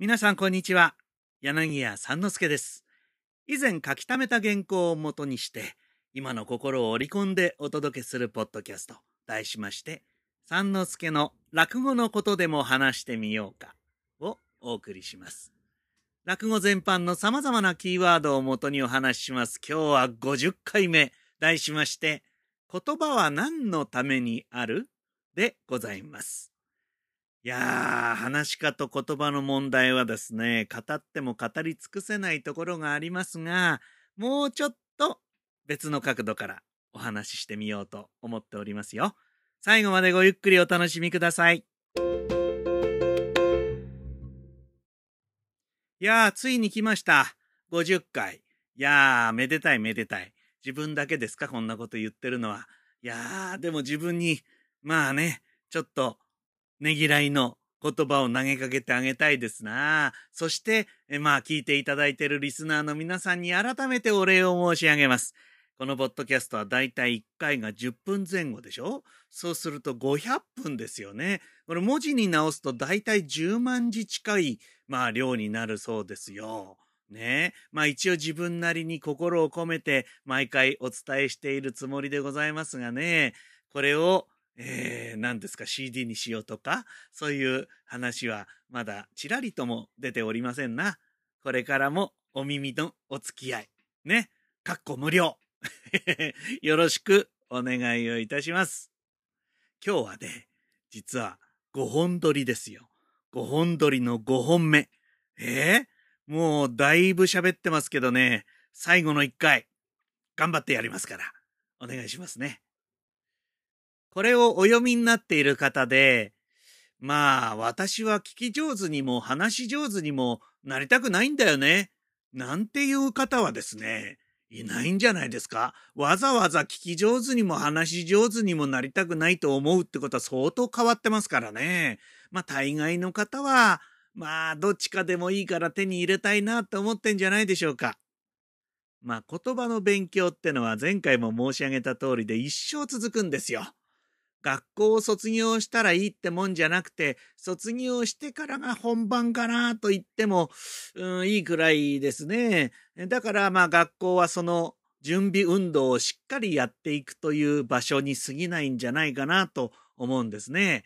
皆さんこんにちは。柳家三之助です。以前書き溜めた原稿をもとにして、今の心を織り込んでお届けするポッドキャスト、題しまして、三之助の落語のことでも話してみようか、をお送りします。落語全般の様々なキーワードをもとにお話しします。今日は50回目、題しまして、言葉は何のためにある？でございます。いやー、話し家と言葉の問題はですね、語っても語り尽くせないところがありますが、もうちょっと別の角度からお話ししてみようと思っておりますよ。最後までごゆっくりお楽しみください。いやー、ついに来ました。50回。いやー、めでたいめでたい。自分だけですかこんなこと言ってるのは。いやー、でも自分に、まあね、ちょっと、ねぎらいの言葉を投げかけてあげたいですな。そして、まあ聞いていただいているリスナーの皆さんに改めてお礼を申し上げます。このポッドキャストはだいたい1回が10分前後でしょ？そうすると500分ですよね。これ文字に直すとだいたい10万字近い、まあ量になるそうですよ。ねまあ一応自分なりに心を込めて毎回お伝えしているつもりでございますがね、これをえー、何ですか CD にしようとか、そういう話はまだちらりとも出ておりませんな。これからもお耳のお付き合い。ね。かっこ無料。よろしくお願いをいたします。今日はね、実は5本撮りですよ。5本撮りの5本目。えー、もうだいぶ喋ってますけどね、最後の1回、頑張ってやりますから、お願いしますね。これをお読みになっている方で、まあ、私は聞き上手にも話し上手にもなりたくないんだよね。なんていう方はですね、いないんじゃないですかわざわざ聞き上手にも話し上手にもなりたくないと思うってことは相当変わってますからね。まあ、大概の方は、まあ、どっちかでもいいから手に入れたいなって思ってんじゃないでしょうか。まあ、言葉の勉強ってのは前回も申し上げた通りで一生続くんですよ。学校を卒業したらいいってもんじゃなくて、卒業してからが本番かなと言っても、うん、いいくらいですね。だからまあ学校はその準備運動をしっかりやっていくという場所に過ぎないんじゃないかなと思うんですね。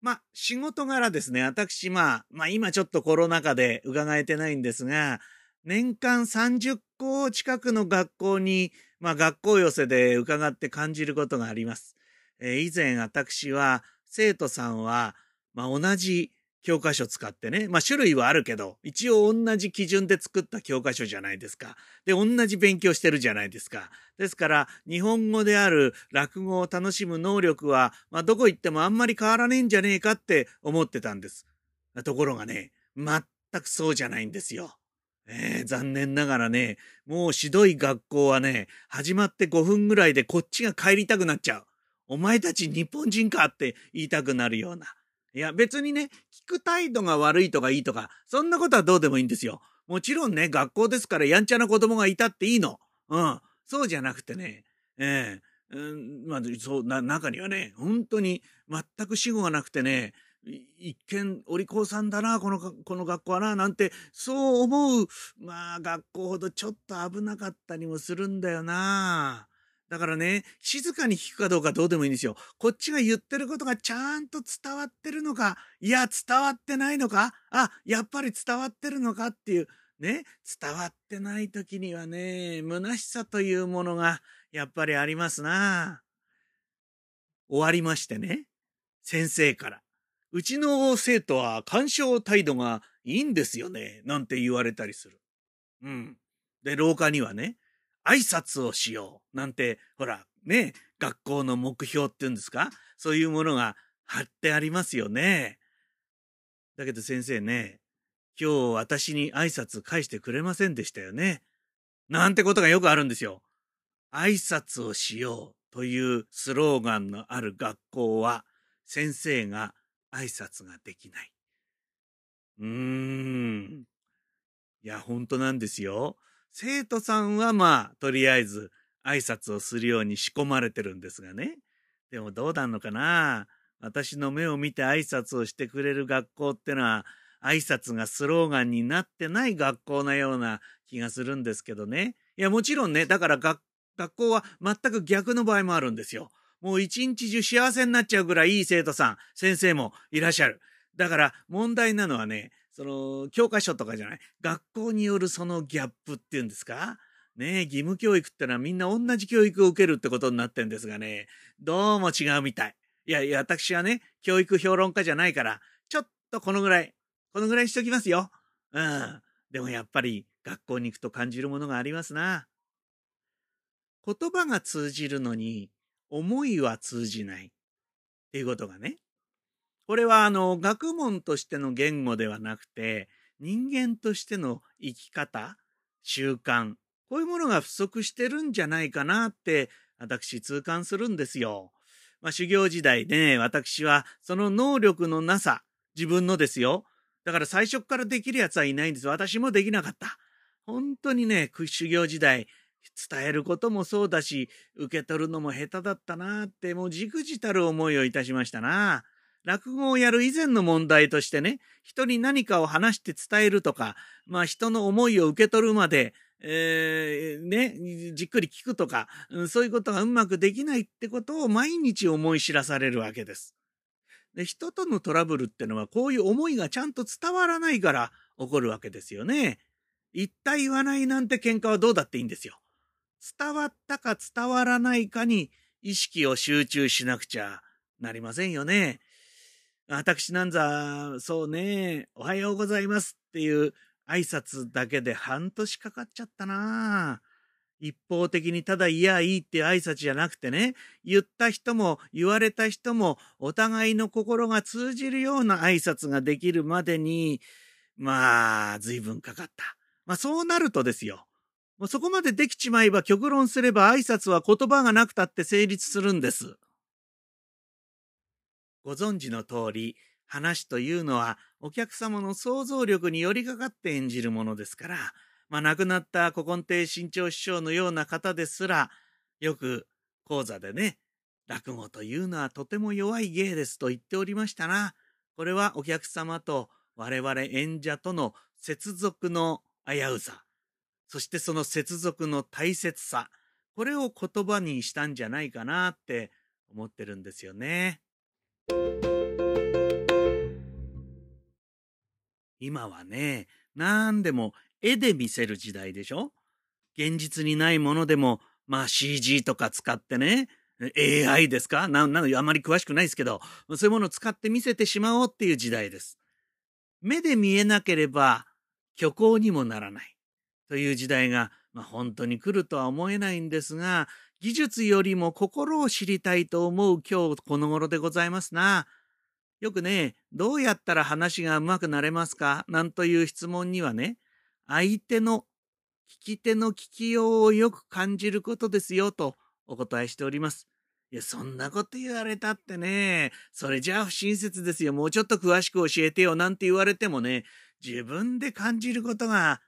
まあ仕事柄ですね、私まあ、まあ今ちょっとコロナ禍で伺えてないんですが、年間30校近くの学校に、まあ学校寄せで伺って感じることがあります。え、以前私は生徒さんは、まあ、同じ教科書使ってね、まあ、種類はあるけど、一応同じ基準で作った教科書じゃないですか。で、同じ勉強してるじゃないですか。ですから、日本語である落語を楽しむ能力は、まあ、どこ行ってもあんまり変わらねえんじゃねえかって思ってたんです。ところがね、全くそうじゃないんですよ。えー、残念ながらね、もうひどい学校はね、始まって5分ぐらいでこっちが帰りたくなっちゃう。お前たち日本人かって言いたくなるような。いや別にね、聞く態度が悪いとかいいとか、そんなことはどうでもいいんですよ。もちろんね、学校ですからやんちゃな子供がいたっていいの。うん。そうじゃなくてね、ええうん、まあ、そう、な、中にはね、本当に全く死後がなくてね、一見お利口さんだな、この、この学校はな、なんて、そう思う、まあ、学校ほどちょっと危なかったりもするんだよな。だからね、静かに聞くかどうかどうでもいいんですよ。こっちが言ってることがちゃんと伝わってるのか、いや、伝わってないのか、あ、やっぱり伝わってるのかっていう、ね、伝わってない時にはね、虚しさというものがやっぱりありますな。終わりましてね、先生から。うちの生徒は干渉態度がいいんですよね、なんて言われたりする。うん。で、廊下にはね、挨拶をしよう。なんて、ほら、ね、学校の目標っていうんですか？そういうものが貼ってありますよね。だけど先生ね、今日私に挨拶返してくれませんでしたよね。なんてことがよくあるんですよ。挨拶をしようというスローガンのある学校は、先生が挨拶ができない。うーん。いや、本当なんですよ。生徒さんはまあ、とりあえず挨拶をするように仕込まれてるんですがね。でもどうなんのかな私の目を見て挨拶をしてくれる学校ってのは、挨拶がスローガンになってない学校なような気がするんですけどね。いや、もちろんね、だから学校は全く逆の場合もあるんですよ。もう一日中幸せになっちゃうぐらいいい生徒さん、先生もいらっしゃる。だから問題なのはね、その教科書とかじゃない、学校によるそのギャップっていうんですか？ね義務教育ってのはみんな同じ教育を受けるってことになってんですがね、どうも違うみたい。いやいや、私はね、教育評論家じゃないから、ちょっとこのぐらい、このぐらいしときますよ。うん。でもやっぱり学校に行くと感じるものがありますな。言葉が通じるのに、思いは通じない。っていうことがね。これはあの、学問としての言語ではなくて、人間としての生き方、習慣、こういうものが不足してるんじゃないかなって、私痛感するんですよ。まあ、修行時代ね、私はその能力のなさ、自分のですよ。だから最初からできるやつはいないんです。私もできなかった。本当にね、修行時代、伝えることもそうだし、受け取るのも下手だったなって、もうじくじたる思いをいたしましたな。落語をやる以前の問題としてね、人に何かを話して伝えるとか、まあ人の思いを受け取るまで、えー、ね、じっくり聞くとか、そういうことがうまくできないってことを毎日思い知らされるわけです。で、人とのトラブルってのはこういう思いがちゃんと伝わらないから起こるわけですよね。言った言わないなんて喧嘩はどうだっていいんですよ。伝わったか伝わらないかに意識を集中しなくちゃなりませんよね。私なんざ、そうね、おはようございますっていう挨拶だけで半年かかっちゃったな一方的にただいやいいって挨拶じゃなくてね、言った人も言われた人もお互いの心が通じるような挨拶ができるまでに、まあ、随分かかった。まあそうなるとですよ。もうそこまでできちまえば極論すれば挨拶は言葉がなくたって成立するんです。ご存知の通り、話というのはお客様の想像力に寄りかかって演じるものですから、まあ亡くなった古今亭新潮師匠のような方ですら、よく講座でね、落語というのはとても弱い芸ですと言っておりましたな。これはお客様と我々演者との接続の危うさ、そしてその接続の大切さ、これを言葉にしたんじゃないかなって思ってるんですよね。今はね、何でも絵で見せる時代でしょ？現実にないものでも、まあ CG とか使ってね、AI ですか？な、なあまり詳しくないですけど、そういうものを使って見せてしまおうっていう時代です。目で見えなければ虚構にもならないという時代が、まあ、本当に来るとは思えないんですが、技術よりも心を知りたいと思う今日この頃でございますな。よくね、どうやったら話が上手くなれますか？なんという質問にはね、相手の聞き手の聞きようをよく感じることですよとお答えしております。いや、そんなこと言われたってね、それじゃあ不親切ですよ。もうちょっと詳しく教えてよなんて言われてもね、自分で感じることが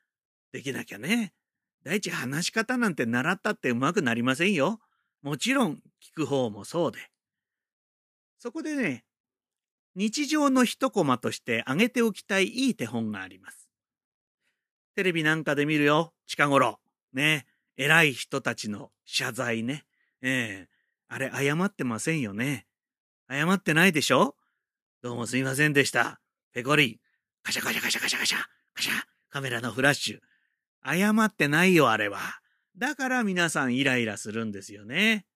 できなきゃね。第一話し方なんて習ったって上手くなりませんよ。もちろん聞く方もそうで。そこでね、日常の一コマとして挙げておきたいいい手本があります。テレビなんかで見るよ、近頃。ね、偉い人たちの謝罪ね。ええあれ謝ってませんよね。謝ってないでしょどうもすいませんでした。ペコリ。カシャカシャカシャカシャカシャ。カシャ。カメラのフラッシュ。謝ってないよ、あれは。だから皆さんイライラするんですよね。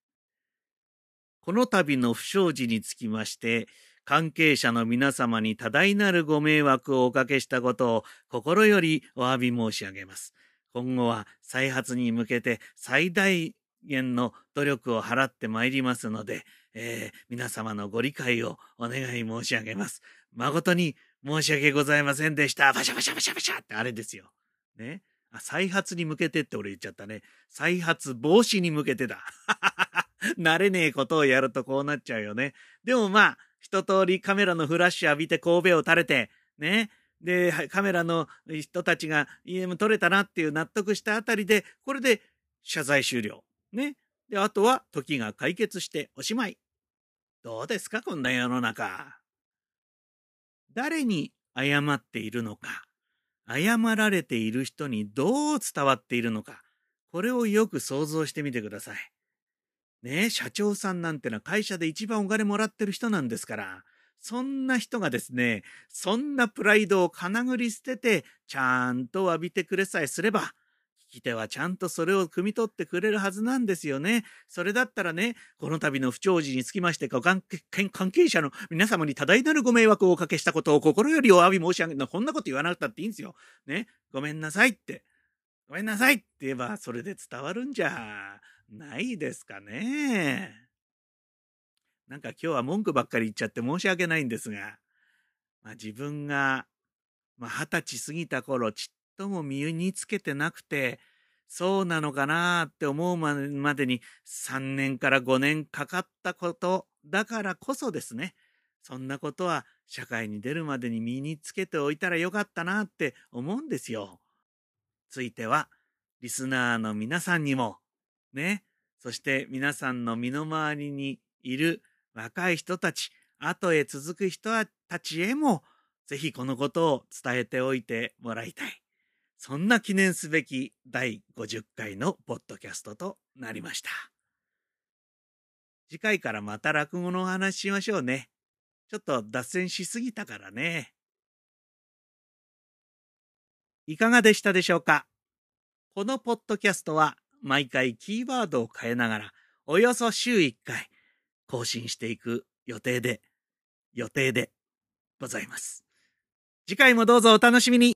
この度の不祥事につきまして、関係者の皆様に多大なるご迷惑をおかけしたことを心よりお詫び申し上げます。今後は再発に向けて最大限の努力を払ってまいりますので、えー、皆様のご理解をお願い申し上げます。誠に申し訳ございませんでした。バシャバシャバシャバシャってあれですよ。ね。再発に向けてって俺言っちゃったね。再発防止に向けてだ。慣れねえことをやるとこうなっちゃうよね。でもまあ、一通りカメラのフラッシュ浴びて神戸を垂れて、ね。で、カメラの人たちが EM 撮れたなっていう納得したあたりで、これで謝罪終了。ね。で、あとは時が解決しておしまい。どうですかこんな世の中。誰に謝っているのか、謝られている人にどう伝わっているのか、これをよく想像してみてください。ね社長さんなんてのは会社で一番お金もらってる人なんですから、そんな人がですね、そんなプライドをかなぐり捨てて、ちゃんと詫びてくれさえすれば、き手はちゃんとそれを汲み取ってくれるはずなんですよね。それだったらね、この度の不祥事につきまして、関係者の皆様に多大なるご迷惑をおかけしたことを心よりお詫び申し上げる、こんなこと言わなくたっていいんですよ。ね、ごめんなさいって。ごめんなさいって言えば、それで伝わるんじゃないですかね。なんか今日は文句ばっかり言っちゃって申し訳ないんですが、まあ、自分が、まあ、二十歳過ぎた頃、ちっとも身につけてなくて、そうなのかなって思うまでに3年から5年かかったことだからこそですね。そんなことは社会に出るまでに身につけておいたらよかったなって思うんですよ。ついては、リスナーの皆さんにも、ね、そして皆さんの身の回りにいる若い人たち、後へ続く人たちへも、ぜひこのことを伝えておいてもらいたい。そんな記念すべき第50回のポッドキャストとなりました。次回からまた落語のお話しましょうね。ちょっと脱線しすぎたからね。いかがでしたでしょうか？このポッドキャストは毎回キーワードを変えながらおよそ週1回更新していく予定で、予定でございます。次回もどうぞお楽しみに